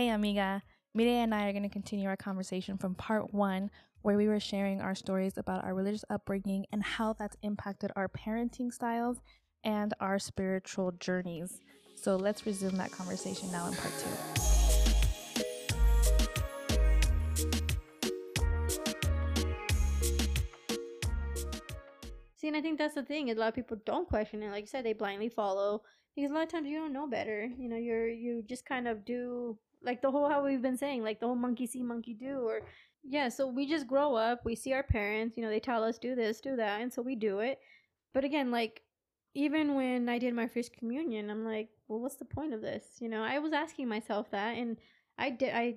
Hey, amiga. Mireya and I are going to continue our conversation from part one, where we were sharing our stories about our religious upbringing and how that's impacted our parenting styles and our spiritual journeys. So let's resume that conversation now in part two. See, and I think that's the thing. A lot of people don't question it. Like you said, they blindly follow because a lot of times you don't know better. You know, you're you just kind of do like the whole how we've been saying, like the whole monkey see, monkey do, or yeah. So we just grow up. We see our parents. You know, they tell us do this, do that, and so we do it. But again, like even when I did my first communion, I'm like, well, what's the point of this? You know, I was asking myself that, and I did. I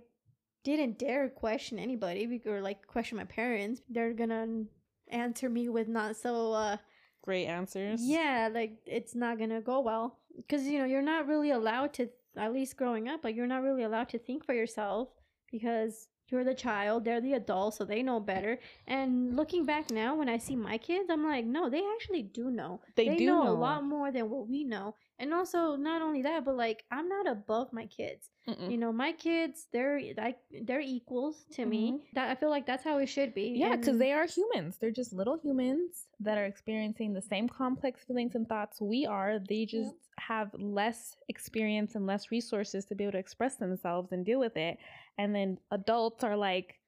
didn't dare question anybody or like question my parents. They're gonna answer me with not so uh Great answers. yeah like it's not gonna go well because you know you're not really allowed to at least growing up like you're not really allowed to think for yourself because you're the child they're the adult so they know better and looking back now when i see my kids i'm like no they actually do know They, do know, know a lot more than what we know and also not only that but like i'm not above my kids Mm-mm. you know my kids they're like they're equals to me that i feel like that's how it should be Mm-hmm. Yeah, because and- they are humans. They're just little humans that are experiencing the same complex feelings and thoughts we are. They just have less experience and less resources to be able to express themselves and deal with it. And then adults are like,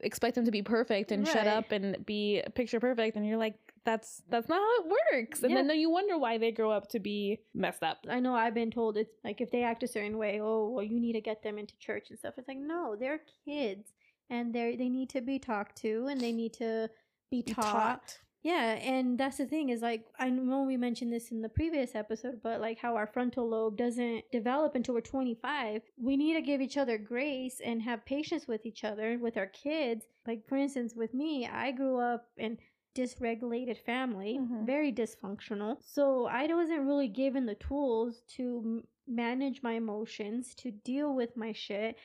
expect them to be perfect and shut up and be picture perfect. And you're like, that's that's not how it works. And Yeah. then you wonder why they grow up to be messed up. I know I've been told it's like if they act a certain way, oh well, you need to get them into church and stuff. It's like no, they're kids and they they need to be talked to and they need to be Be taught. Yeah, and that's the thing is like I know we mentioned this in the previous episode, but like how our frontal lobe doesn't develop until we're 25. We need to give each other grace and have patience with each other, with our kids. Like for instance, with me, I grew up in dysregulated family, Mhm. very dysfunctional. So I wasn't really given the tools to manage my emotions, to deal with my shit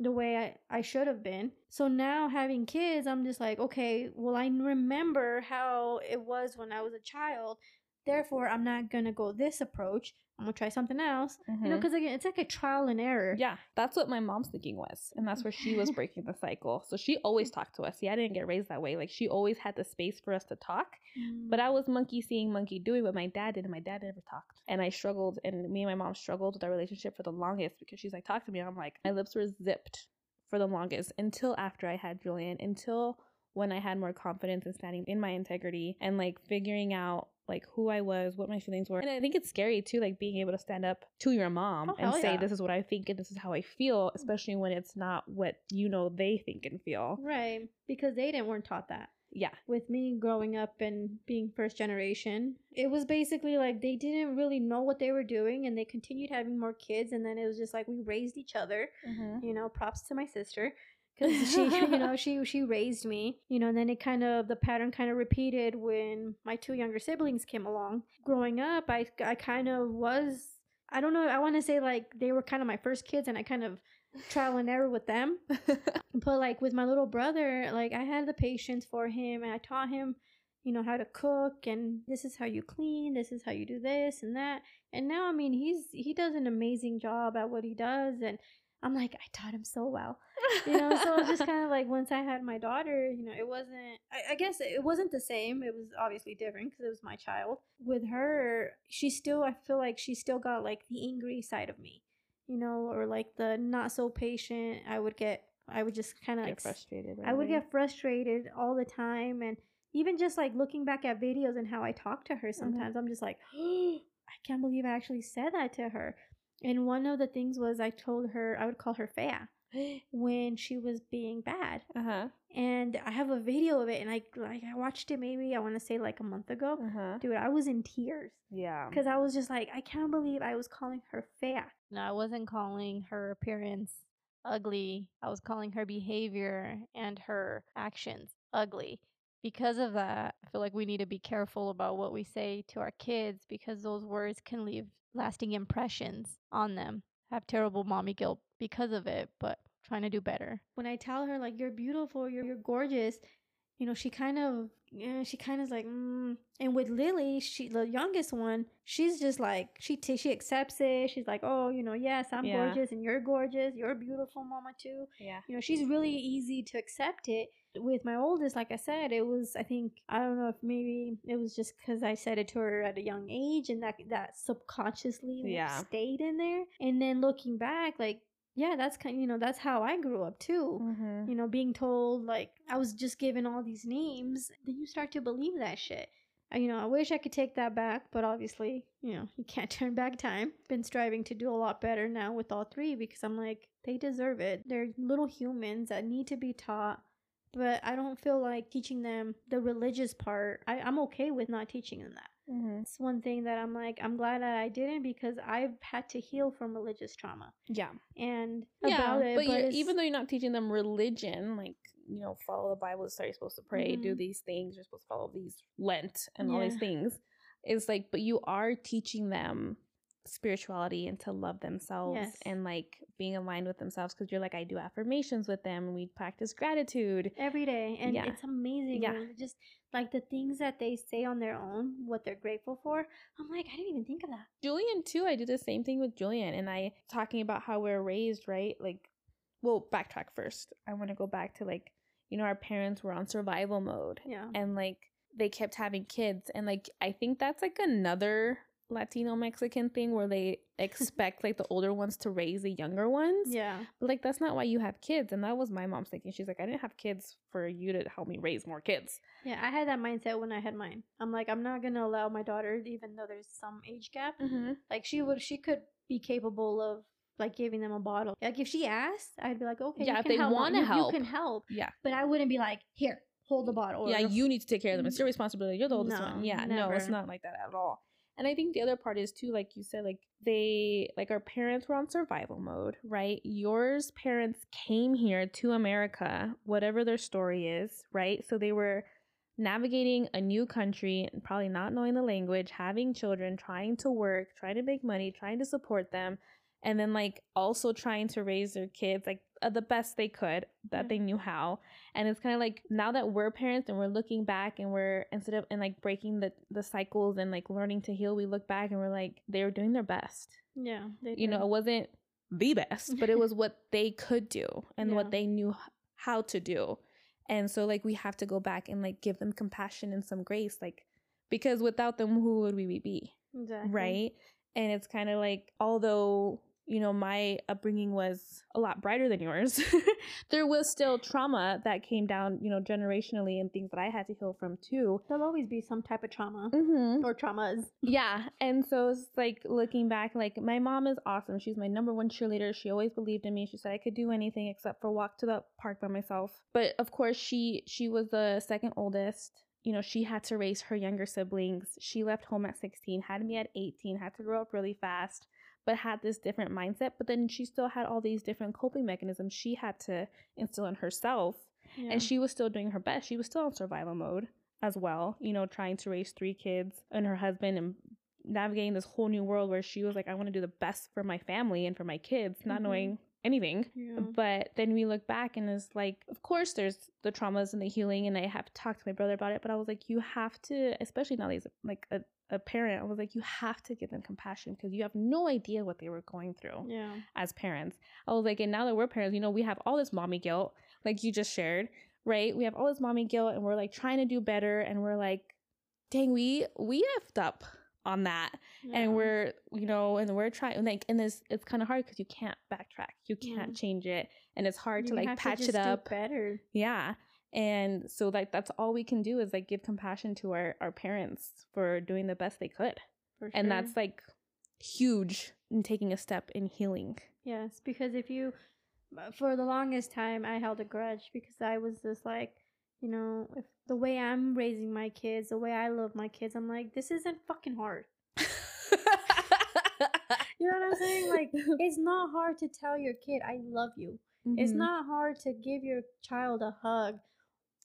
the way I, I should have been. So now having kids, I'm just like, okay, well, I remember how it was when I was a child. Therefore, I'm not going to go this approach. I'm going to try something else. You know, mm-hmm. because again, it's like a trial and error. Yeah, that's what my mom's thinking was. And that's where she was breaking the cycle. So she always mm. talked to us. See, I didn't get raised that way. Like she always had the space for us to talk. Mm. But I mm. was monkey seeing, monkey doing what my dad did, and my dad never talked. And I struggled, and me and my mom struggled with our relationship for the longest because she's like, talk to me. And I'm like, my lips were zipped for the longest until after I had Julian, until when I had more confidence in standing in my integrity and like figuring out like who I was, what my feelings were. And I think it's scary too, like being able to stand up to your mom Oh, and say, yeah. this is what I think and this is how I feel, especially when it's not what you know they think and feel. Right. Because they didn't weren't taught that. Yeah. with me growing up and being first generation, it was basically like they didn't really know what they were doing and they continued having more kids. And then it was just like we raised each other. Mm-hmm. You know, props to my sister. Because she, you know, she she raised me, you know, and then it kind of the pattern kind of repeated when my two younger siblings came along. Growing up, I I kind of was I don't know, I want to say like they were kind of my first kids, and I kind of trial and error with them but like with my little brother like i had the patience for him and i taught him you know how to cook and this is how you clean this is how you do this and that and now i mean he's he does an amazing job at what he does and i'm like i taught him so well you know so just kind of like once i had my daughter you know it wasn't I, I guess it wasn't the same it was obviously different because it was my child with her she still i feel like she still got like the angry side of me you know or like the not so patient i would get i would just kind of get like frustrated. I would get frustrated all the time and even just like looking back at videos and how I talk to her mm-hmm. sometimes I'm just like I can't believe I actually said that to her. And one of the things was I told her I would call her Fea when she was being bad. uh-huh. And I have a video of it and I like I watched it maybe I want to say like a month ago. Uh-huh. Dude, I was in tears Yeah. because I was just like I can't believe I was calling her Fea. No, I wasn't calling her appearance ugly. I was calling her behavior and her actions ugly. Because of that, I feel like we need to be careful about what we say to our kids because those words can leave lasting impressions on them. Have terrible mommy guilt because of it, but trying to do better. When I tell her like you're beautiful, you're, you're gorgeous, you know, she kind of, yeah, she kind of like, mm. and with Lily, she, the youngest one, she's just like, she, t- she accepts it. She's like, oh, you know, yes, I'm Yeah. gorgeous and you're gorgeous. You're beautiful, mama, too. Yeah. You know, she's really easy to accept it. With my oldest, like I said, it was, I think, I don't know if maybe it was just because I said it to her at a young age and that, that subconsciously like, Yeah. stayed in there. And then looking back, like, yeah, that's kind you know, that's how I grew up too Mm-hmm. you know, being told like I was just given all these names, then you start to believe that shit. You know, I wish I could take that back, but obviously, you know, you can't turn back time. Been striving to do a lot better now with all three because I'm like, they deserve it. They're little humans that need to be taught, but I don't feel like teaching them the religious part. I, I'm okay with not teaching them that. Mm-hmm. It's one thing that I'm like, I'm glad that I didn't because I've had to heal from religious trauma Yeah. and Yeah. about it. but you're, even though you're not teaching them religion, like, you know, follow the Bible, so you're supposed to pray, do Mhm. these things, you're supposed to follow these Lent and all these things. It's like, but you are teaching them spirituality and to love themselves Yes. and like being aligned with themselves because you're like, I do affirmations with them and we practice gratitude. every day and Yeah. it's amazing Yeah. just like the things that they say on their own what they're grateful for i'm like i didn't even think of that Julian too. I do the same thing with Julian, and I talking about how we're raised, right? Like, well, backtrack first. I want to go back to like, you know, our parents were on survival mode, yeah and like they kept having kids, and like I think that's like another Latino Mexican thing where they expect like the older ones to raise the younger ones. yeah But like that's not why you have kids, and that was my mom's thinking. She's like, I didn't have kids for you to help me raise more kids. yeah i had that mindset when i had mine i'm like i'm not gonna allow my daughter even though there's some age gap Mm-hmm. like she would she could be capable of like giving them a bottle like if she asked i'd be like okay Yeah, you if can they help, wanna you, help. you can help Yeah. but i wouldn't be like here hold the bottle or yeah, you need to take care of them. It's your responsibility. You're the oldest No, one. Yeah, no, it's not like that at all. And I think the other part is too, like you said, like they, like our parents were on survival mode, right? Yours parents came here to America, whatever their story is, right? So they were navigating a new country and probably not knowing the language, having children, trying to work, trying to make money, trying to support them, and then like also trying to raise their kids like uh, the best they could that Yeah. they knew how. And it's kind of like now that we're parents and we're looking back and we're instead of and like breaking the the cycles and like learning to heal, we look back and we're like they were doing their best. yeah they You know, it wasn't the best, but it was what they could do and Yeah. what they knew how to do. And so like we have to go back and like give them compassion and some grace like because without them who would we be? exactly right? And it's kind of like, although, you know, my upbringing was a lot brighter than yours, there was still trauma that came down, you know, generationally and things that I had to heal from too. there'll always be some type of trauma Mm-hmm. or traumas Yeah. And so it's like looking back, like my mom is awesome. She's my number one cheerleader. She always believed in me. She said I could do anything except for walk to the park by myself. But of course, she she was the second oldest. You know, she had to raise her younger siblings. She left home at 16, had me at 18, had to grow up really fast, but had this different mindset. But then she still had all these different coping mechanisms she had to instill in herself yeah. and she was still doing her best. She was still in survival mode as well, you know, trying to raise three kids and her husband and navigating this whole new world where she was like, I want to do the best for my family and for my kids, not Mhm. knowing anything. yeah. But then we look back and it's like, of course, there's the traumas and the healing, and I have talked to my brother about it. But I was like, you have to, especially now that he's like a, a parent, I was like, you have to give them compassion because you have no idea what they were going through yeah as parents. I was like, and now that we're parents, you know, we have all this mommy guilt, like you just shared, right? We have all this mommy guilt and we're like trying to do better and we're like, dang, we we effed up on that. yeah. And we're, you know, and we're trying like and this it's kind of hard because you can't backtrack. You can't Yeah. change it. And it's hard to like patch just it up. better Yeah. And so like that's all we can do is like give compassion to our, our parents for doing the best they could. for And that's like huge in taking a step in healing. Yes, because if you, uh, for the longest time, I held a grudge because I was just like, you know, if the way I'm raising my kids, the way I love my kids, I'm like, this isn't fucking hard. You know what I'm saying? Like, it's not hard to tell your kid, I love you. It's Mhm. not hard to give your child a hug.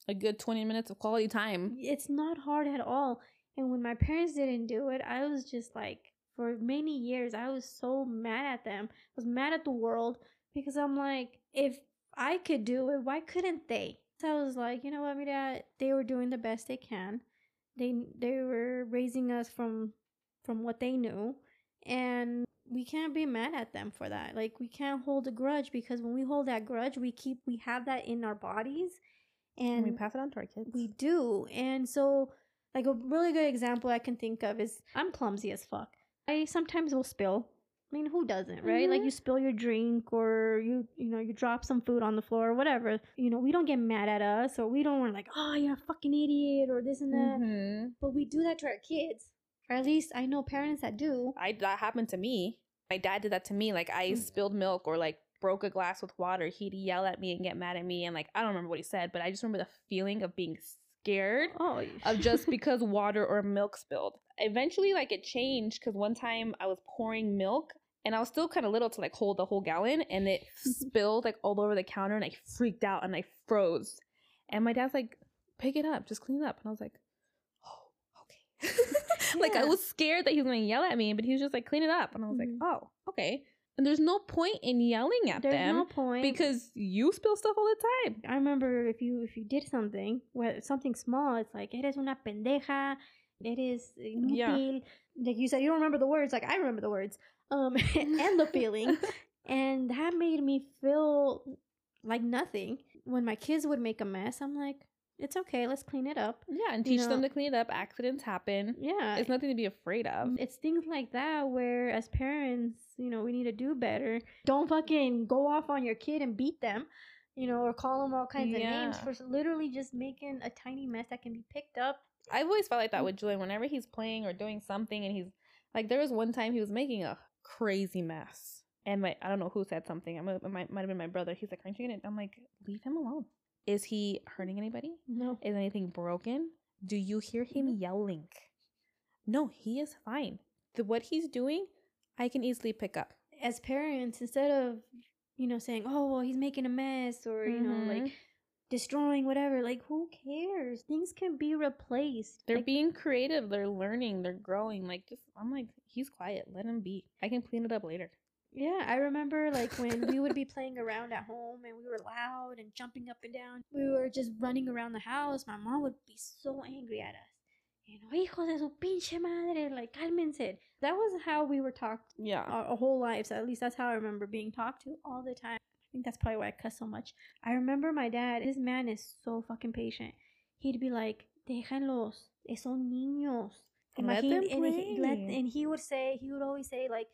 A good 20 minutes of quality time. It's not hard at all. And when my parents didn't do it, I was just like, for many years, I was so mad at them. I was mad at the world because I'm like, if I could do it, why couldn't they? So I was like, you know what, Mira, they were doing the best they can. They they were raising us from from what they knew, and we can't be mad at them for that. Like we can't hold a grudge because when we hold that grudge, we keep we have that in our bodies, and, we pass it on to our kids. we do. And so, like a really good example I can think of is I'm clumsy as fuck. I sometimes will spill. I mean, who doesn't, right? Like Mhm. you spill your drink or you, you know, you drop some food on the floor or whatever. You know, we don't get mad at us or we don't want like, oh, you're a fucking idiot or this and that. Mhm. But we do that to our kids. Or at least I know parents that do. I that happened to me. My dad did that to me. Like I Mm. spilled milk or like broke a glass with water. He'd yell at me and get mad at me, and like I don't remember what he said, but I just remember the feeling of being scared Oh, of just because water or milk spilled. Eventually, like it changed because one time I was pouring milk and I was still kind of little to like hold the whole gallon, and it spilled like all over the counter, and I freaked out and I froze. And my dad's like, "Pick it up, just clean it up," and I was like, "Oh, okay." like I was scared that he was gonna yell at me, but he was just like, "Clean it up," and I was Mhm. like, "Oh, okay." And there's no point in yelling at There's them no point because you spill stuff all the time. I remember if you if you did something, where something small, it's like eres una pendeja, eres inútil. Like you said, you don't remember the words. Like I remember the words, um, and the feeling, and that made me feel like nothing. When my kids would make a mess, I'm like, it's okay, let's clean it up. Yeah, and You teach them to clean it up. Accidents happen. Yeah, It's nothing to be afraid of. it's things like that where as parents you know we need to do better don't fucking go off on your kid and beat them you know or call them all kinds of names for literally just making a tiny mess that can be picked up I've always felt like that with Julian. Whenever he's playing or doing something, and he's like, there was one time he was making a crazy mess, and my I don't know who said something. I might it might have been my brother. He's like, "Aren't you gonna?" I'm like, "Leave him alone." Is he hurting anybody? no Is anything broken? Do you hear him yelling? No, he is fine. The what he's doing, I can easily pick up. as parents instead of you know saying oh well he's making a mess or you know like Mhm. destroying whatever like who cares things can be replaced they're Like, being creative. They're learning. They're growing. Like just, I'm like, he's quiet. Let him be. I can clean it up later. Yeah, I remember like when we would be playing around at home and we were loud and jumping up and down. We were just running around the house. My mom would be so angry at us. You know, hijos de su pinche madre, like cálmense. That was how we were talked Yeah. our, our whole lives. At least that's how I remember being talked to all the time. I think that's probably why I cuss so much. I remember my dad. This man is so fucking patient. He'd be like, "Déjenlos, eh, son niños." Let Imagine- and, he, let, and he would say, he would always say like,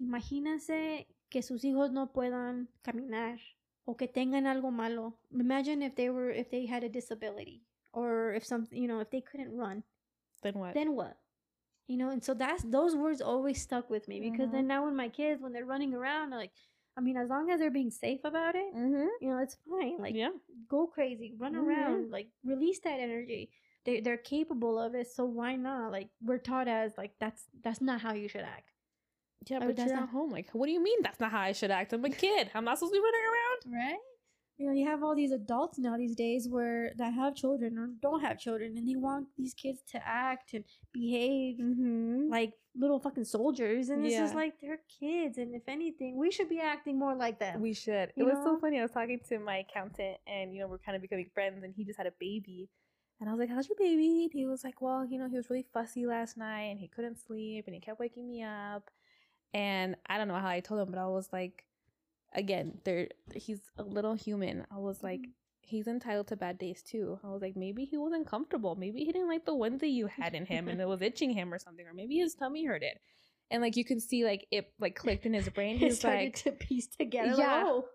imagínense que sus hijos no puedan caminar o que tengan algo malo. Imagine if they were if they had a disability or if some you know if they couldn't run. Then what? Then what? You know, and so that's those words always stuck with me because Mhm. then now when my kids when they're running around like I mean as long as they're being safe about it, mm-hmm. you know, it's fine. Like yeah. go crazy, run Mhm. around, like release that energy. They they're capable of it, so why not? Like we're taught as like that's that's not how you should act. Yeah, but that's you're not- at home. Like, what do you mean that's not how I should act? I'm a kid. I'm not supposed to be running around. Right? You know, you have all these adults now these days where that have children or don't have children and they want these kids to act and behave Mm-hmm. like little fucking soldiers and it's just Yeah. like they're kids and if anything, we should be acting more like them. We should. It You was so funny. I was talking to my accountant, and you know we're kind of becoming friends. And he just had a baby, and I was like, "How's your baby?" And he was like, "Well, you know, he was really fussy last night, and he couldn't sleep, and he kept waking me up." And I don't know how I told him, but I was like, "Again, there, he's a little human." I was like, Mhm. "He's entitled to bad days too." I was like, "Maybe he wasn't comfortable. Maybe he didn't like the onesie you had in him, and it was itching him or something, or maybe his tummy hurted." And like you can see, like it like clicked in his brain. He's started like, to piece together. like, Yeah. oh,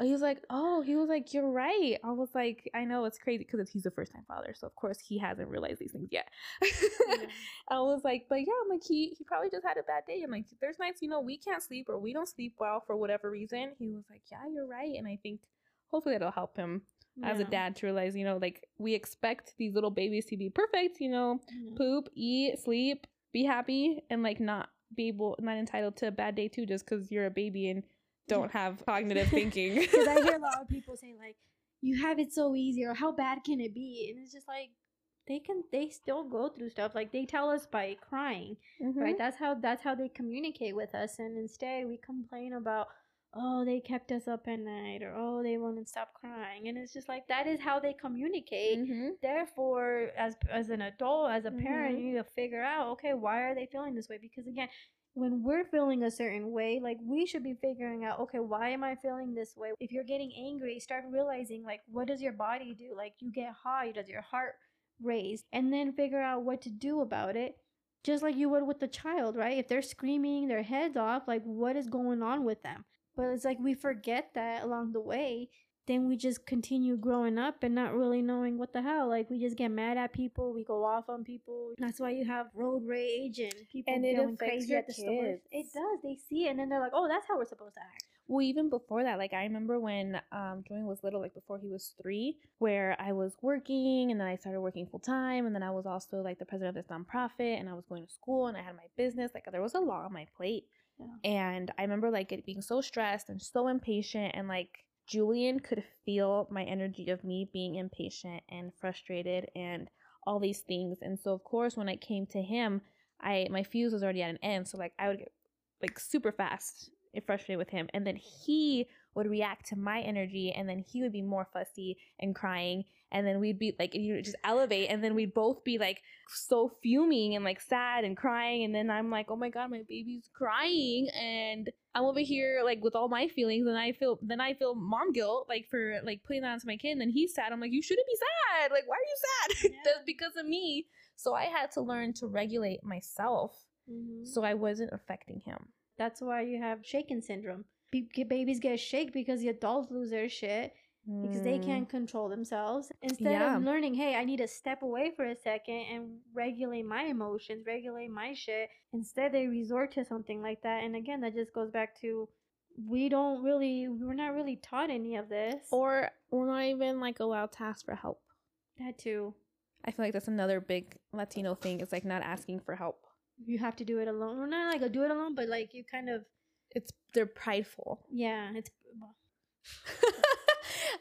he was like, "Oh, he was like, you're right." I was like, "I know it's crazy because he's a first time father, so of course he hasn't realized these things yet." Yeah. I was like, "But yeah, I'm like he he probably just had a bad day." I'm like, "There's nights you know we can't sleep or we don't sleep well for whatever reason." He was like, "Yeah, you're right," and I think hopefully that'll help him as a dad to realize, you know, like we expect these little babies to be perfect, you know, Yeah. poop, eat, sleep, be happy, and like not be able, not entitled to a bad day too, just because you're a baby and don't have cognitive thinking. Because I hear a lot of people saying like, "You have it so easy," or "How bad can it be?" And it's just like they can, they still go through stuff. Like they tell us by crying, Mhm. right? That's how that's how they communicate with us. And instead, we complain about, oh, they kept us up at night, or oh, they wouldn't stop crying. And it's just like that is how they communicate. Mm-hmm. Therefore, as as an adult, as a parent, Mhm. you need to figure out, okay, why are they feeling this way? Because again, when we're feeling a certain way, like we should be figuring out, okay, why am I feeling this way? If you're getting angry, start realizing like what does your body do? Like you get high, does your heart raise? And then figure out what to do about it. Just like you would with the child, right? If they're screaming their heads off, like what is going on with them? But it's like we forget that along the way. Then we just continue growing up and not really knowing what the hell. Like we just get mad at people, we go off on people. That's why you have road rage and people And it going crazy at the stores. It does. They see it and then they're like, "Oh, that's how we're supposed to act." Well, even before that, like I remember when um Julian was little, like before he was three, where I was working and then I started working full time and then I was also like the president of this nonprofit and I was going to school and I had my business. Like there was a lot on my plate. Yeah. And I remember like it being so stressed and so impatient and like Julian could feel my energy of me being impatient and frustrated and all these things. And so of course when I came to him, I my fuse was already at an end. So like I would get like super fast and frustrated with him. And then he would react to my energy and then he would be more fussy and crying. And then we'd be like, you know, just elevate. And then we'd both be like so fuming and like sad and crying. And then I'm like, oh my God, my baby's crying. And I'm over here like with all my feelings. And I feel, then I feel mom guilt like for like putting that onto my kid. And then he's sad. I'm like, you shouldn't be sad. Like, why are you sad? Yeah. That's because of me. So I had to learn to regulate myself Mhm. so I wasn't affecting him. That's why you have shaken syndrome. Babies get shake because the adults lose their shit because they Mm. can't control themselves. Instead Yeah. of learning, hey, I need to step away for a second and regulate my emotions, regulate my shit. Instead, they resort to something like that. And again, that just goes back to we don't really, we're not really taught any of this. Or we're not even like allowed to ask for help. that too. I feel like that's another big Latino thing. It's like not asking for help. You have to do it alone. Or not like a do it alone, but like you kind of, It's they're prideful. yeah, it's.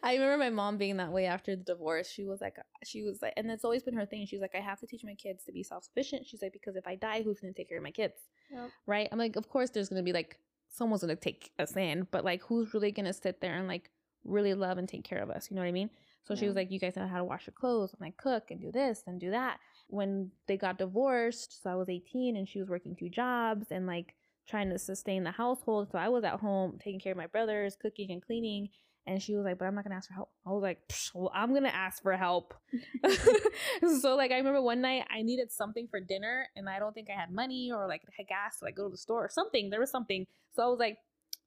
I remember my mom being that way after the divorce. She was like, uh, she was like, and it's always been her thing. She's like, I have to teach my kids to be self sufficient. She's like, because if I die, who's going to take care of my kids? Yep. Right? I'm like, of course, there's going to be like someone's going to take us in, but like, who's really going to sit there and like really love and take care of us? You know what I mean? So she was like, you guys know how to wash your clothes and like cook and do this and do that. When they got divorced, so I was 18 and she was working two jobs and like trying to sustain the household. So I was at home taking care of my brothers, cooking and cleaning. And she was like, but I'm not gonna ask for help. I was like, "Psh, well, I'm gonna ask for help. so like I remember one night I needed something for dinner and I don't think I had money or like had gas to like go to the store or something. There was something. So I was like,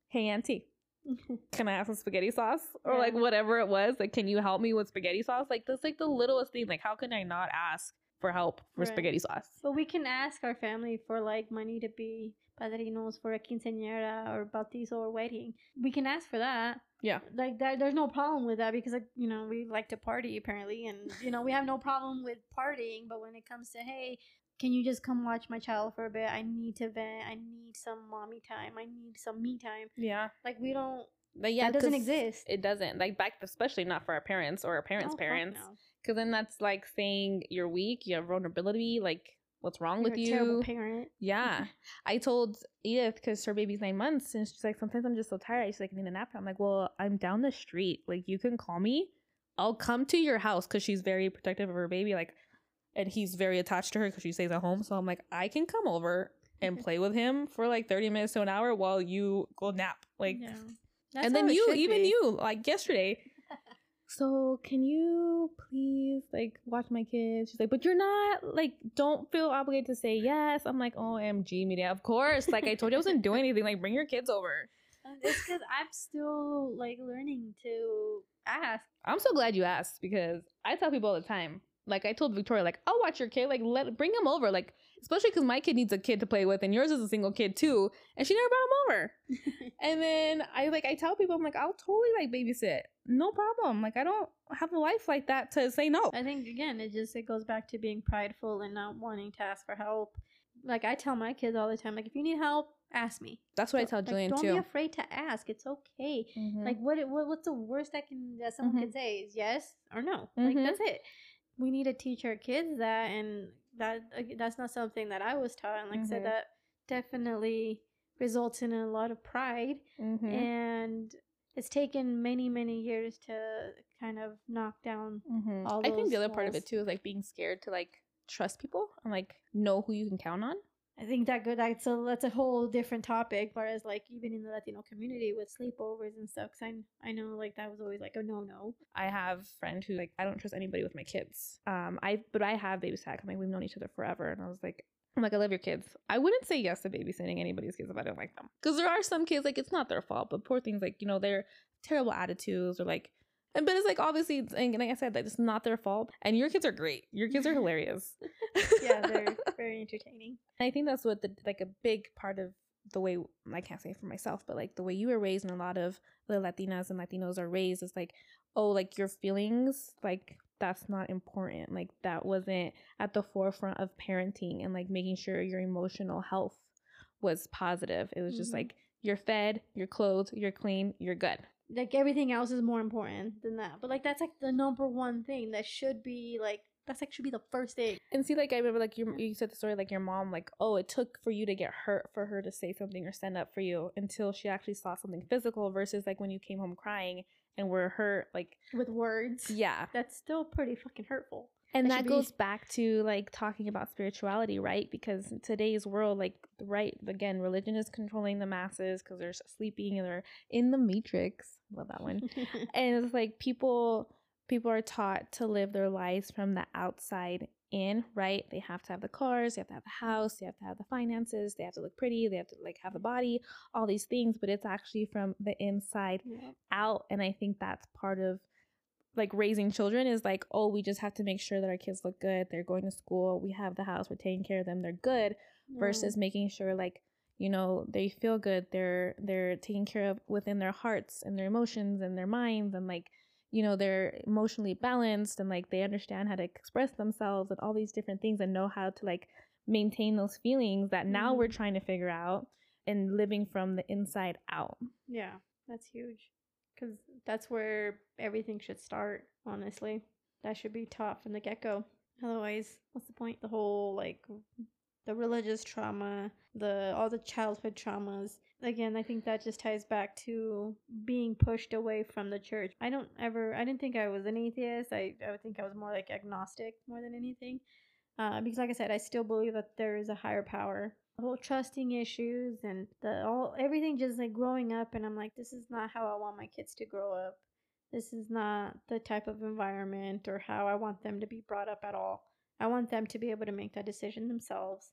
Hey auntie, can I have some spaghetti sauce? Or like whatever it was. Like, can you help me with spaghetti sauce? Like that's like the littlest thing. Like, how can I not ask for help for Right. spaghetti sauce? But we can ask our family for like money to be padrinos for a quinceañera or bautizo or wedding. We can ask for that. Yeah. Like that, there's no problem with that because like you know we like to party apparently, and you know we have no problem with partying. But when it comes to hey, can you just come watch my child for a bit? I need to vent. I need some mommy time. I need some me time. Yeah. Like we don't. But yeah, that doesn't exist. It doesn't. Like back especially not for our parents or our parents' Oh, parents. no. Because then that's like saying you're weak, you have vulnerability, like what's wrong You're with a you? terrible parent. Yeah. I told Edith because her baby's nine months and she's like, sometimes I'm just so tired. She's like, I need a nap. I'm like, well, I'm down the street. Like, you can call me. I'll come to your house because she's very protective of her baby. Like, and he's very attached to her because she stays at home. So I'm like, I can come over and play with him for like 30 minutes to an hour while you go nap. Like, Yeah. And then you, even be. you, like yesterday. So can you please like watch my kids? She's like, but you're not like, don't feel obligated to say yes. I'm like, OMG, media, of course. Like I told you, I wasn't doing anything. Like, bring your kids over. Um, It's because I'm still like learning to ask. I'm so glad you asked because I tell people all the time. Like I told Victoria, like I'll watch your kid. Like let bring him over. Like especially because my kid needs a kid to play with, and yours is a single kid too, and she never brought him over. And then I like I tell people I'm like I'll totally like babysit, no problem. Like I don't have a life like that to say no. I think again, it just it goes back to being prideful and not wanting to ask for help. Like I tell my kids all the time, like if you need help, ask me. That's what I Don't- tell like, Julian don't too. be afraid to ask. It's okay. Mhm. Like what, what what's the worst that can that someone Mhm. can say is yes or no. Like Mhm. that's it. We need to teach our kids that, and that ag- that's not something that I was taught. And like I Mhm. said, that definitely results in a lot of pride Mm-hmm. and it's taken many many years to kind of knock down Mm-hmm. all I think the other part of it too is like being scared to like trust people and like know who you can count on. I think that good. That's a that's a whole different topic. Whereas, like even in the Latino community with sleepovers and stuff, 'cause I I know like that was always like a no no. I have a friend who like I don't trust anybody with my kids. Um, I but I have babysat. I'm like we've known each other forever, and I was like, I'm like I love your kids. I wouldn't say yes to babysitting anybody's kids if I don't like them, because there are some kids like it's not their fault, but poor things like you know they're terrible attitudes or like. And but it's like obviously, it's- and like I said, that it's not their fault. And your kids are great. Your kids are hilarious. Yeah, they're very entertaining. And I think that's what the like a big part of the way I can't say it for myself, but like the way you were raised and a lot of the Latinas and Latinos are raised is like, oh, like your feelings, like that's not important. Like that wasn't at the forefront of parenting and like making sure your emotional health was positive. It was just Mhm. like you're fed, you're clothed, you're clean, you're good. Like everything else is more important than that. But like that's like the number one thing that should be like that's like should be the first thing. And see, like I remember, like you you said the story, like your mom, like oh, it took for you to get hurt for her to say something or stand up for you until she actually saw something physical. Versus like when you came home crying and were hurt, like with words. yeah. That's still pretty fucking hurtful. And That that should be- goes back to like talking about spirituality, right? Because in today's world, like right again, religion is controlling the masses because they're sleeping and they're in the matrix. Love that one. and it's like people people are taught to live their lives from the outside in right they have to have the cars they have to have the house they have to have the finances they have to look pretty they have to like have the body all these things but it's actually from the inside Yeah. out and i think that's part of like raising children is like oh we just have to make sure that our kids look good. They're going to school. We have the house. We're taking care of them. They're good. Versus making sure like you know they feel good. They're they're taken care of within their hearts and their emotions and their minds and like you know they're emotionally balanced and like they understand how to express themselves and all these different things and know how to like maintain those feelings that now we're Mhm. trying to figure out and living from the inside out. Yeah, that's huge. Because that's where everything should start, honestly. That should be taught from the get go. Otherwise, what's the point? The whole, like, the religious trauma, the all the childhood traumas. Again, I think that just ties back to being pushed away from the church. I don't ever, I didn't think I was an atheist. I, I would think I was more like agnostic more than anything. Uh, because, like I said, I still believe that there is a higher power whole trusting issues and the all everything just like growing up and I'm like this is not how I want my kids to grow up. This is not the type of environment or how I want them to be brought up at all. I want them to be able to make that decision themselves.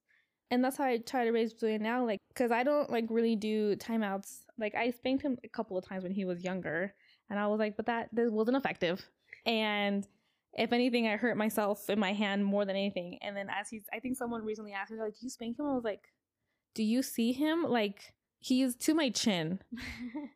and that's how I try to raise Julian now, like, because I don't like really do timeouts. Like, I spanked him a couple of times when he was younger, and I was like, but that, that wasn't effective. And if anything, I hurt myself in my hand more than anything. And then as he's, I think someone recently asked me, like, do you spank him? I was like, do you see him? Like, he's to my chin.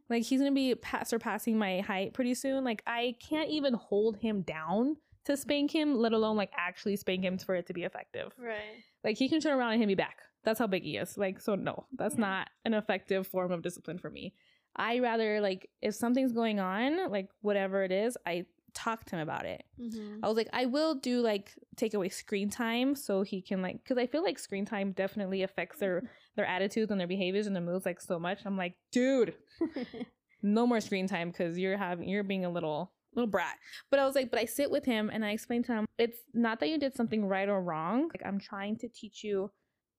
Like, he's gonna be pa- surpassing my height pretty soon. Like, I can't even hold him down to spank him, let alone like actually spank him for it to be effective. right. Like he can turn around and hit me back. That's how big he is. Like so no, that's Yeah. not an effective form of discipline for me. I rather like if something's going on, like whatever it is, I talk to him about it. Mm-hmm. I was like I will do like take away screen time so he can like cuz I feel like screen time definitely affects their their attitudes and their behaviors and their moods like so much. I'm like, "Dude, no more screen time because you're having you're being a little little brat but i was like but i sit with him and i explain to him it's not that you did something right or wrong like i'm trying to teach you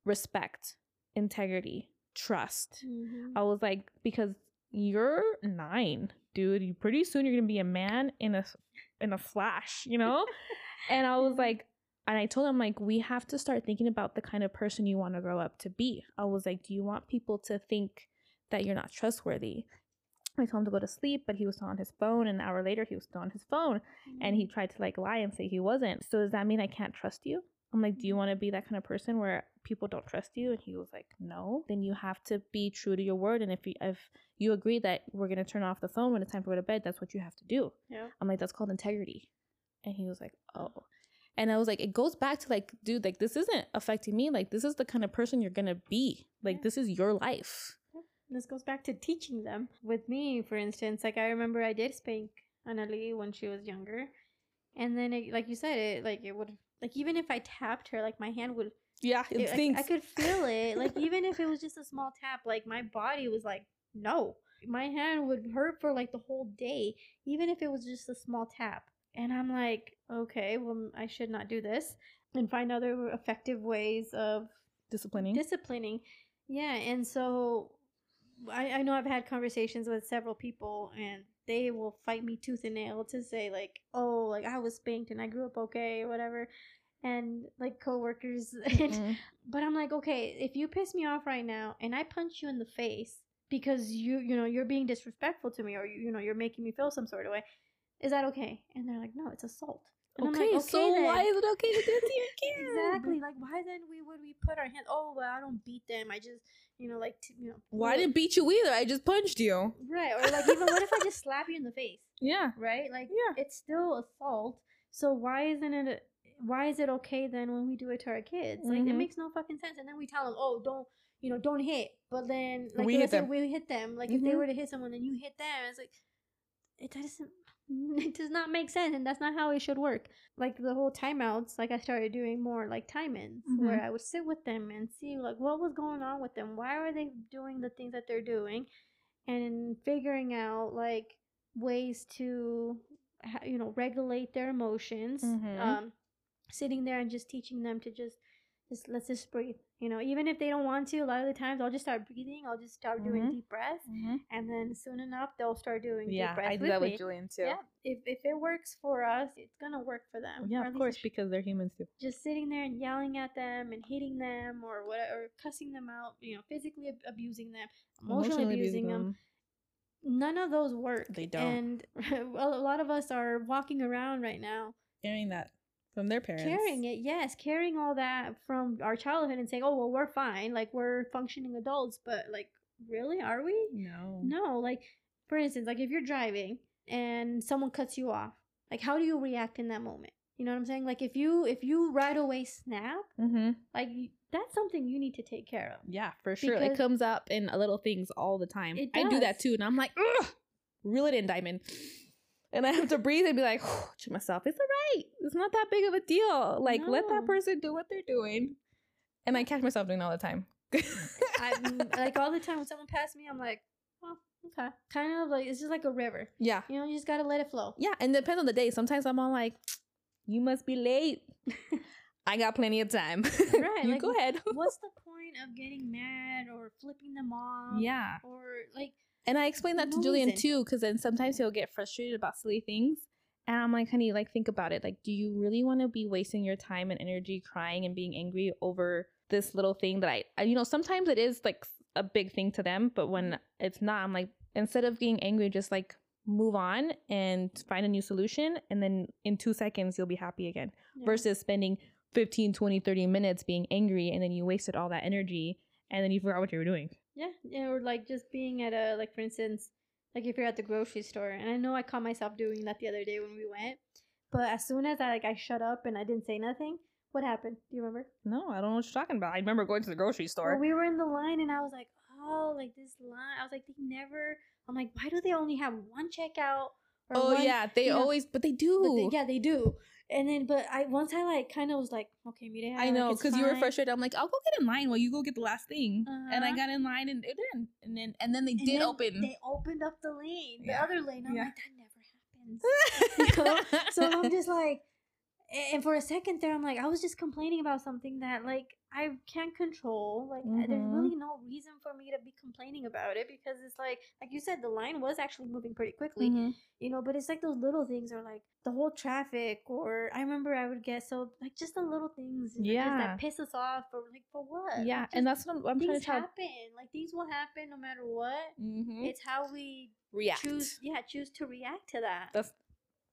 respect integrity trust Mhm. i was like because you're nine dude you pretty soon you're gonna be a man in a in a flash you know and i was mm-hmm. like and i told him like we have to start thinking about the kind of person you want to grow up to be i was like do you want people to think that you're not trustworthy I told him to go to sleep, but he was still on his phone. And an hour later, he was still on his phone, and he mm-hmm. tried to like lie and say he wasn't. So does that mean I can't trust you? I'm like, do you mm-hmm. want to be that kind of person where people don't trust you? And he was like, no. Then you have to be true to your word. And if you if you agree that we're gonna turn off the phone when it's time to go to bed, that's what you have to do. Yeah. I'm like, that's called integrity. And he was like, oh. And I was like, it goes back to like, dude, like this isn't affecting me. Like this is the kind of person you're gonna be. Like Yeah. this is your life. this goes back to teaching them. With me, for instance, like I remember I did spank Annalie when she was younger, and then it, like you said, it like it would like even if I tapped her, like my hand would Yeah, it, it- I- I, could feel it. Like even if it was just a small tap, like my body was like, no. My hand would hurt for like the whole day, even if it was just a small tap. And I'm like, okay, well, I should not do this, and find other effective ways of Disciplining. disciplining. Yeah, and so I, I know I've had conversations with several people, and they will fight me tooth and nail to say like, oh, like I was spanked and I grew up okay or whatever, and like coworkers. and Mm. but I'm like, okay, if you piss me off right now and I punch you in the face because you you know you're being disrespectful to me or you, you know you're making me feel some sort of way, is that okay? And they're like, no, it's assault. And I'm Okay, so then." why is it okay to do it to your kid? Exactly. Like, why then we would we put our hands? Oh, well, I don't beat them. I just, you know, like, t- you know. Why didn't beat you either? I just punched you. Right. Or like, even what if I just slap you in the face? Yeah. Right. Like, Yeah. it's still assault. So why isn't it? Why is it okay then when we do it to our kids? Like, it Mhm. makes no fucking sense. And then we tell them, oh, don't, you know, don't hit. But then, like, We hit them. we hit them. Like, if they Mhm. were to hit someone, then you hit them. It's like, it doesn't. It does not make sense, and that's not how it should work. Like the whole timeouts, like I started doing more like time ins, where Mhm. I would sit with them and see like what was going on with them. Why are they doing the things that they're doing, and figuring out like ways to, you know, regulate their emotions. Mhm. Um, sitting there and just teaching them to just, just let's just breathe. You know, even if they don't want to, a lot of the times I'll just start breathing. I'll just start doing Mhm. deep breaths, and then soon enough they'll start doing Yeah, deep breaths I do with that me. with Julian too. Yeah, if if it works for us, it's gonna work for them. Yeah, of course, because they're humans too. just sitting there and yelling at them and hitting them or whatever, or cussing them out, you know, physically ab- abusing them, emotionally, abusing them. None of those work. They don't. And well, a lot of us are walking around right now Hearing that from their parents. carrying it. Yes, carrying all that from our childhood and saying, "Oh, well, we're fine. Like we're functioning adults." But like, really, are we? No. No, like for instance, like if you're driving and someone cuts you off, like how do you react in that moment? You know what I'm saying? Like if you if you right away snap, Mm-hmm. like that's something you need to take care of. Yeah, for sure. it comes up in little things all the time. I do that too, and I'm like, ugh, reel it in, diamond. And I have to breathe and be like, to myself, it's all right. It's not that big of a deal. Like, let that person do what they're doing. And I catch myself doing all the time. I'm like all the time when someone passes me, I'm like, oh, okay. Kind of like it's just like a river. yeah. You know, you just gotta let it flow. Yeah, and it depends on the day. Sometimes I'm all like, you must be late. I got plenty of time. Right, you like, go ahead. What's the point of getting mad or flipping them off? yeah. Or like And I explained that to No Julian reason. too, because then sometimes he'll get frustrated about silly things. And I'm like, honey, like think about it. Like, do you really want to be wasting your time and energy crying and being angry over this little thing that I, I you know, sometimes it is like a big thing to them, but when it's not, I'm like, instead of being angry, just like move on and find a new solution. And then in two seconds, you'll be happy again yeah. versus spending 15, 20, 30 minutes being angry and then you wasted all that energy and then you forgot what you were doing. Yeah, yeah, or like just being at a like for instance, like if you're at the grocery store, and I know I caught myself doing that the other day when we went, but as soon as I like I shut up and I didn't say nothing, what happened? Do you remember? No, I don't know what you're talking about. I remember going to the grocery store. Well, we were in the line and I was like, oh, like this line. I was like, they never. I'm like, why do they only have one checkout? Or oh one, yeah, they you know, always, but they do. But they, yeah, they do. And then, but I once I like kind of was like, okay, Mire, I know because you were frustrated. I'm like, I'll go get in line while you go get the last thing, and I Uh-huh. got in line and it didn't, and then and then they And did then open. They opened up the lane, the Yeah. other lane. I'm Yeah. like, that never happens. you know? so I'm just like, and for a second there, I'm like, I was just complaining about something that like I can't control. Like, I- there's really no reason for me to be complaining about it because it's like, like you said, the line was actually moving pretty quickly, Mhm. you know. But it's like those little things, are like the whole traffic, or I remember I would get so like just the little things, you know, just Yeah. that piss us off, or like for what? Yeah, Like, and that's what I'm, I'm trying to tell. happen. Like things will happen no matter what. Mm-hmm. It's how we React. choose yeah choose to react to that That's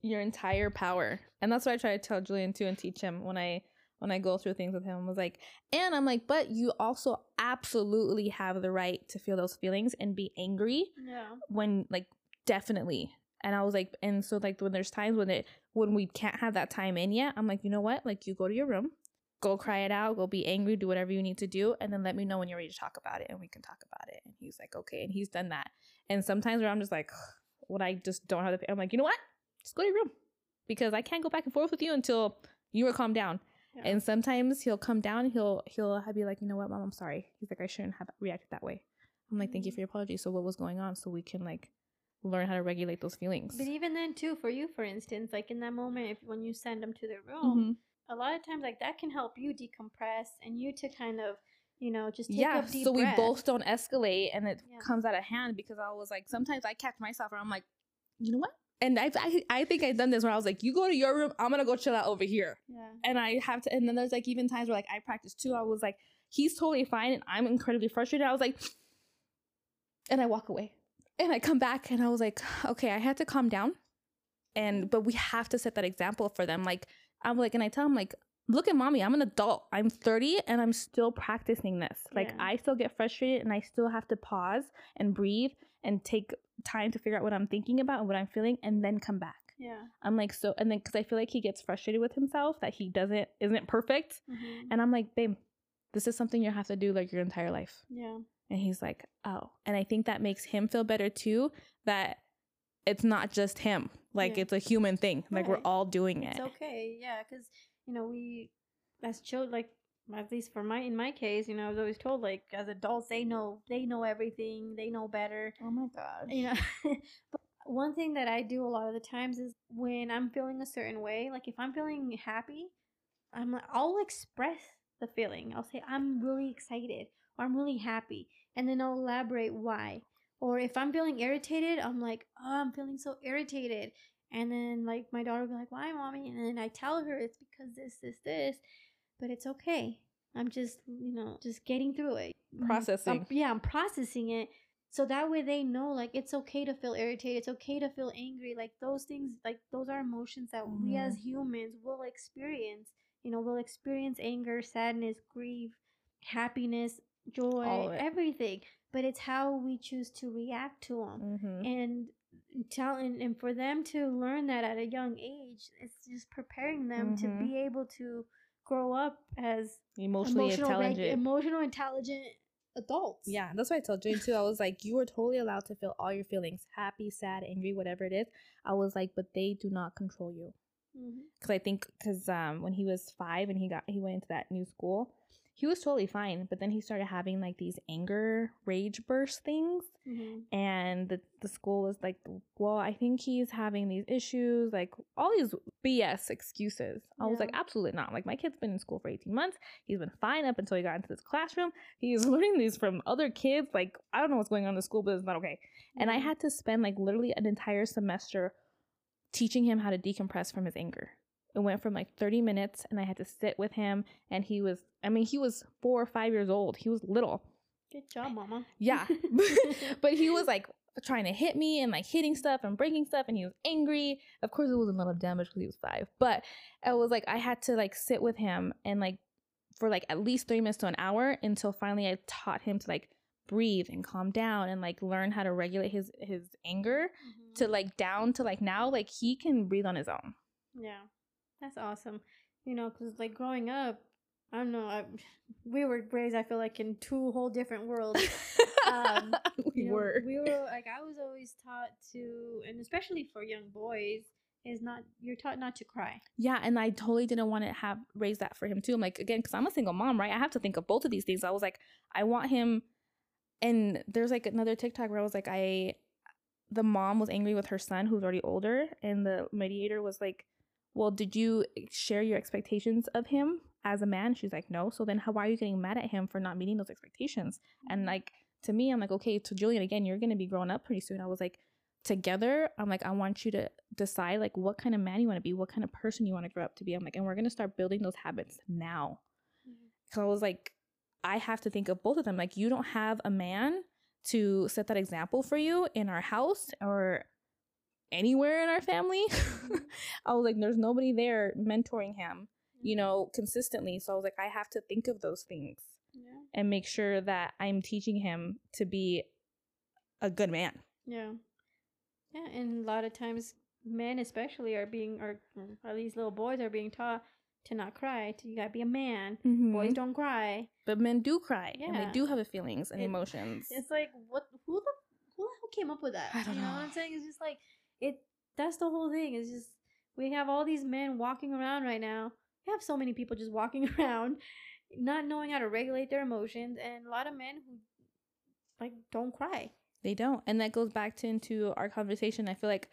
your entire power, and that's what I try to tell Julian too and teach him when I when I go through things with him. I was like, and I'm like, but you also absolutely have the right to feel those feelings and be angry yeah. when like definitely. And i was like and so like when there's times when it when we can't have that time in yet i'm like you know what? Like you go to your room go cry it out go be angry do whatever you need to do and then let me know when you're ready to talk about it and we can talk about it. And he's like okay and he's done that. And sometimes where i'm just like when i just don't have the i'm like you know what? Just go to your room because i can't go back and forth with you until you are calmed down Yeah. And sometimes he'll come down, he'll he'll be like, you know what, mom, I'm sorry. He's like, I shouldn't have reacted that way. I'm like, thank you mm. for your apology. So what was going on? So we can like learn how to regulate those feelings. But even then, too, for you, for instance, like in that moment, if when you send them to their room, mm-hmm. a lot of times like that can help you decompress and you to kind of you know just yeah so we both don't escalate and it yeah. comes out of hand because i was like sometimes i catch myself and i'm like you know what and I, I i think i've done this where i was like you go to your room i'm gonna go chill out over here yeah and i have to and then there's like even times where like i practice too i was like he's totally fine and i'm incredibly frustrated i was like and i walk away and I come back and I was like, okay, I had to calm down. And but we have to set that example for them. Like I'm like, and I tell them like, look at mommy, I'm an adult. I'm 30 and I'm still practicing this. Like yeah. I still get frustrated and I still have to pause and breathe and take time to figure out what I'm thinking about and what I'm feeling and then come back. Yeah. I'm like so and then cuz I feel like he gets frustrated with himself that he doesn't isn't perfect. Mm-hmm. And I'm like, "Babe, this is something you have to do like your entire life." Yeah. And he's like, oh. And I think that makes him feel better too that it's not just him. Like yeah. it's a human thing. Right. Like we're all doing it. It's okay. Yeah. Cause, you know, we, as children, like, at least for my in my case, you know, I was always told like as adults they know they know everything, they know better. Oh my god. You know. but one thing that I do a lot of the times is when I'm feeling a certain way, like if I'm feeling happy, I'm like I'll express the feeling. I'll say I'm really excited or I'm really happy. And then I'll elaborate why. Or if I'm feeling irritated, I'm like, oh, I'm feeling so irritated. And then like my daughter will be like, why, mommy? And then I tell her it's because this, this, this. But it's okay. I'm just, you know, just getting through it. Processing. I'm, yeah, I'm processing it. So that way they know like it's okay to feel irritated. It's okay to feel angry. Like those things, like those are emotions that mm-hmm. we as humans will experience. You know, we'll experience anger, sadness, grief, happiness, joy, everything. But it's how we choose to react to them. Mm-hmm. And telling and for them to learn that at a young age, it's just preparing them mm-hmm. to be able to grow up as emotionally intelligent, reg- emotional intelligent adults. Yeah, that's why I told Jane too. I was like, you are totally allowed to feel all your feelings, happy, sad, angry, whatever it is. I was like, but they do not control you. Because mm-hmm. I think because um, when he was five and he got he went into that new school, he was totally fine but then he started having like these anger rage burst things mm-hmm. and the, the school was like well i think he's having these issues like all these bs excuses i yeah. was like absolutely not like my kid's been in school for 18 months he's been fine up until he got into this classroom he's learning these from other kids like i don't know what's going on in the school but it's not okay mm-hmm. and i had to spend like literally an entire semester teaching him how to decompress from his anger it went from like 30 minutes and I had to sit with him and he was I mean he was 4 or 5 years old. He was little. Good job, mama. Yeah. but he was like trying to hit me and like hitting stuff and breaking stuff and he was angry. Of course it was a lot of damage because he was 5. But it was like I had to like sit with him and like for like at least three minutes to an hour until finally I taught him to like breathe and calm down and like learn how to regulate his his anger mm-hmm. to like down to like now like he can breathe on his own. Yeah. That's awesome. You know, because like growing up, I don't know, I, we were raised, I feel like, in two whole different worlds. um, we know, were. We were, like, I was always taught to, and especially for young boys, is not you're taught not to cry. Yeah, and I totally didn't want to have raise that for him too. I'm like again because I'm a single mom, right? I have to think of both of these things. I was like, I want him, and there's like another TikTok where I was like, I, the mom was angry with her son who's already older, and the mediator was like, well, did you share your expectations of him as a man? She's like, no. So then how why are you getting mad at him for not meeting those expectations? And mm-hmm. like to me, I'm like, okay, to Julian, again, you're gonna be growing up pretty soon. I was like, together, I'm like, I want you to decide like what kind of man you want to be, what kind of person you want to grow up to be. I'm like, and we're gonna start building those habits now. Mm-hmm. So I was like, I have to think of both of them. Like, you don't have a man to set that example for you in our house or anywhere in our family. I was like, there's nobody there mentoring him, you mm-hmm. know, consistently. So I was like, I have to think of those things yeah. and make sure that I'm teaching him to be a good man. Yeah. Yeah. And a lot of times, men especially are being, or at least little boys are being taught to not cry. To, you gotta be a man. Mm-hmm. Boys don't cry. But men do cry. Yeah. And they do have feelings and it, emotions. It's like, what, who the, who the hell came up with that? I don't you know. know what I'm saying? It's just like, it that's the whole thing. It's just we have all these men walking around right now we have so many people just walking around not knowing how to regulate their emotions and a lot of men who like don't cry they don't and that goes back to into our conversation i feel like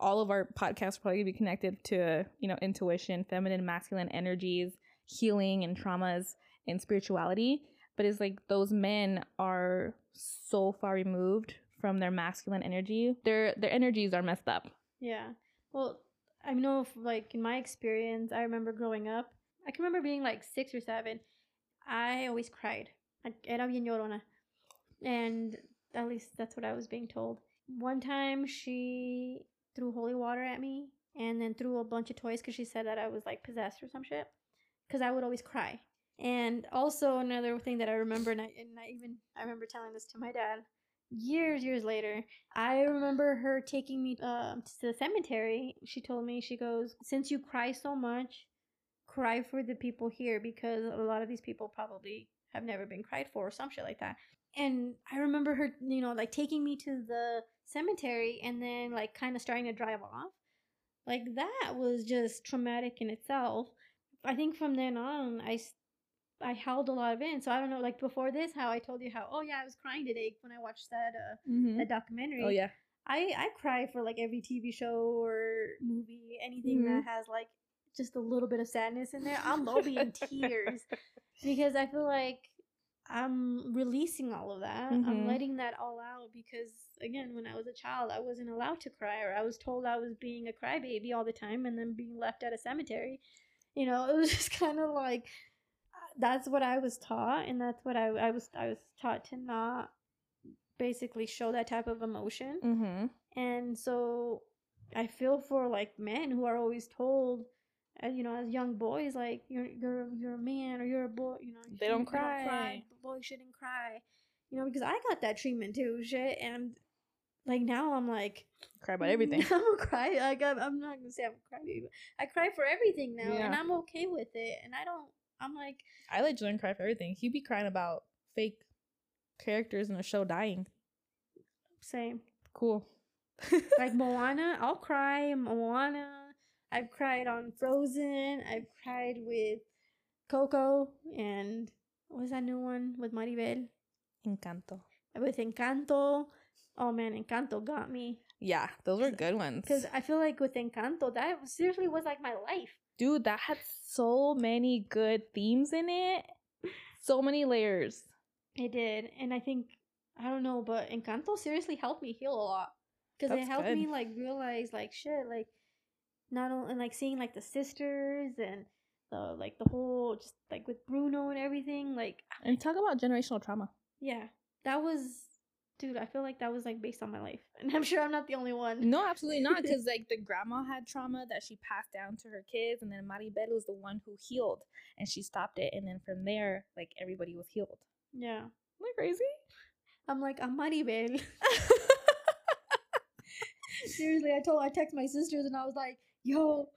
all of our podcasts probably be connected to you know intuition feminine masculine energies healing and traumas and spirituality. But it's like those men are so far removed from their masculine energy. Their their energies are messed up. Yeah. Well i know if, like in my experience i remember growing up i can remember being like six or seven. I always cried. Era bien llorona. And at least that's what i was being told. One time she threw holy water at me and then threw a bunch of toys because she said that i was like possessed or some shit because i would always cry and also another thing that I remember, and I, and I even I remember telling this to my dad years years later. I remember her taking me uh, to the cemetery. She told me she goes, "Since you cry so much, cry for the people here because a lot of these people probably have never been cried for or some shit like that." And I remember her, you know, like taking me to the cemetery and then like kind of starting to drive off. Like that was just traumatic in itself. I think from then on, I I held a lot of in. So I don't know, like before this, how I told you how, oh yeah, I was crying today when I watched that uh mm-hmm. that documentary. Oh yeah. I I cry for like every TV show or movie, anything mm-hmm. that has like just a little bit of sadness in there. I'm lobby in tears because I feel like I'm releasing all of that. Mm-hmm. I'm letting that all out because again, when I was a child, I wasn't allowed to cry or I was told I was being a crybaby all the time and then being left at a cemetery. You know, it was just kind of like that's what I was taught, and that's what I, I was I was taught to not basically show that type of emotion. Mm-hmm. And so I feel for like men who are always told, uh, you know, as young boys, like you're you're you're a man or you're a boy, you know, they don't cry. don't cry. The boy shouldn't cry, you know, because I got that treatment too, shit, and like now I'm like cry about everything. I'm a cry. Like I'm, I'm not gonna say I'm crying, but I cry for everything now, yeah. and I'm okay with it, and I don't I'm like, I let Julian cry for everything. He'd be crying about fake characters in a show dying. Same. Cool. like Moana, I'll cry. Moana. I've cried on Frozen. I've cried with Coco and what was that new one with Mirabel? Encanto. With Encanto. Oh man, Encanto got me. Yeah, those were good ones. Because I feel like with Encanto, that seriously was like my life dude, that had so many good themes in it. So many layers. It did. And I think I don't know, but Encanto seriously helped me heal a lot. Because it helped good. me like realize like shit, like not only like seeing like the sisters and the like the whole just like with Bruno and everything, like ah. And talk about generational trauma. Yeah. That was dude, I feel like that was like based on my life, and I'm sure I'm not the only one. No, absolutely not, because like the grandma had trauma that she passed down to her kids, and then Mirabel was the one who healed, and she stopped it, and then from there, like everybody was healed. Yeah, am I crazy? I'm like I'm Mirabel. Seriously, I told I text my sisters, and I was like, "Yo,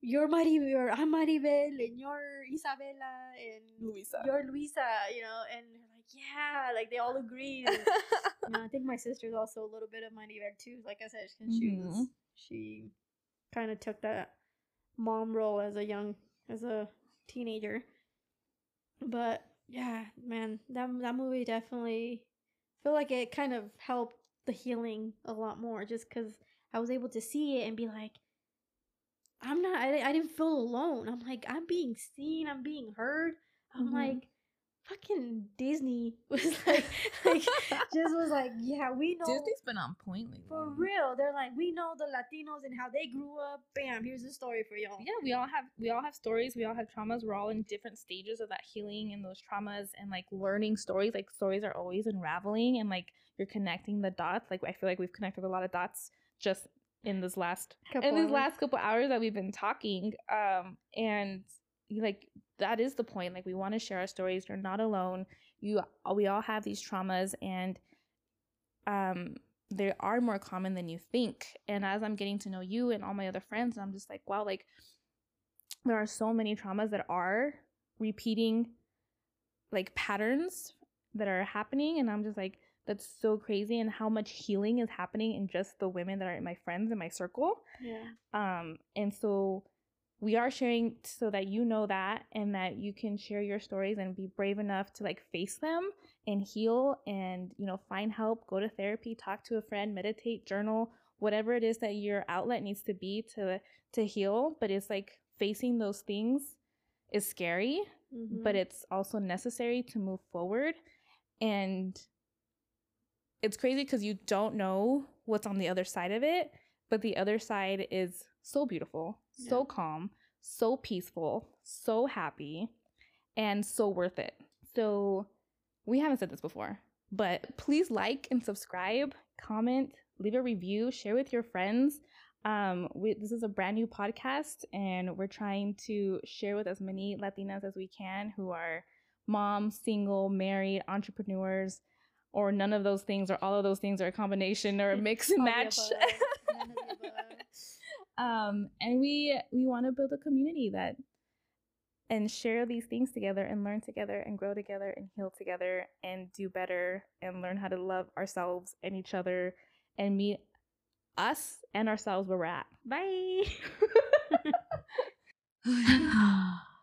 you're Mirabel, I'm Mirabel, and you're Isabela, and Luisa. You're Luisa, you know, and they're like, yeah, like they all agree. And, you know, I think my sister's also a little bit of there too. Like I said, she mm-hmm. was, she kind of took that mom role as a young, as a teenager. But yeah, man, that that movie definitely feel like it kind of helped the healing a lot more, just because I was able to see it and be like, I'm not, I, I didn't feel alone. I'm like, I'm being seen, I'm being heard. I'm mm-hmm. like, fucking Disney was like, like just was like, yeah, we know Disney's been on point lately. For real, they're like, we know the Latinos and how they grew up. Bam, here's a story for y'all. Yeah, we all have we all have stories. We all have traumas. We're all in different stages of that healing and those traumas and like learning stories. Like stories are always unraveling and like you're connecting the dots. Like I feel like we've connected a lot of dots just in this last couple in these last couple hours that we've been talking. Um, and like that is the point like we want to share our stories you're not alone you we all have these traumas and um they are more common than you think and as i'm getting to know you and all my other friends i'm just like wow like there are so many traumas that are repeating like patterns that are happening and i'm just like that's so crazy and how much healing is happening in just the women that are my friends in my circle. Yeah. Um and so we are sharing so that you know that and that you can share your stories and be brave enough to like face them and heal and you know find help go to therapy talk to a friend meditate journal whatever it is that your outlet needs to be to to heal. But it's like facing those things is scary mm-hmm. but it's also necessary to move forward. And it's crazy because you don't know what's on the other side of it but the other side is so beautiful yeah. so calm, so peaceful, so happy, and so worth it. So, we haven't said this before, but please like and subscribe, comment, leave a review, share with your friends. Um, we, this is a brand new podcast, and we're trying to share with as many Latinas as we can who are moms, single, married, entrepreneurs, or none of those things, or all of those things, or a combination, or a mix and match. um, and we we want to build a community that and share these things together and learn together and grow together and heal together and do better and learn how to love ourselves and each other and meet us and ourselves where we're at. Bye.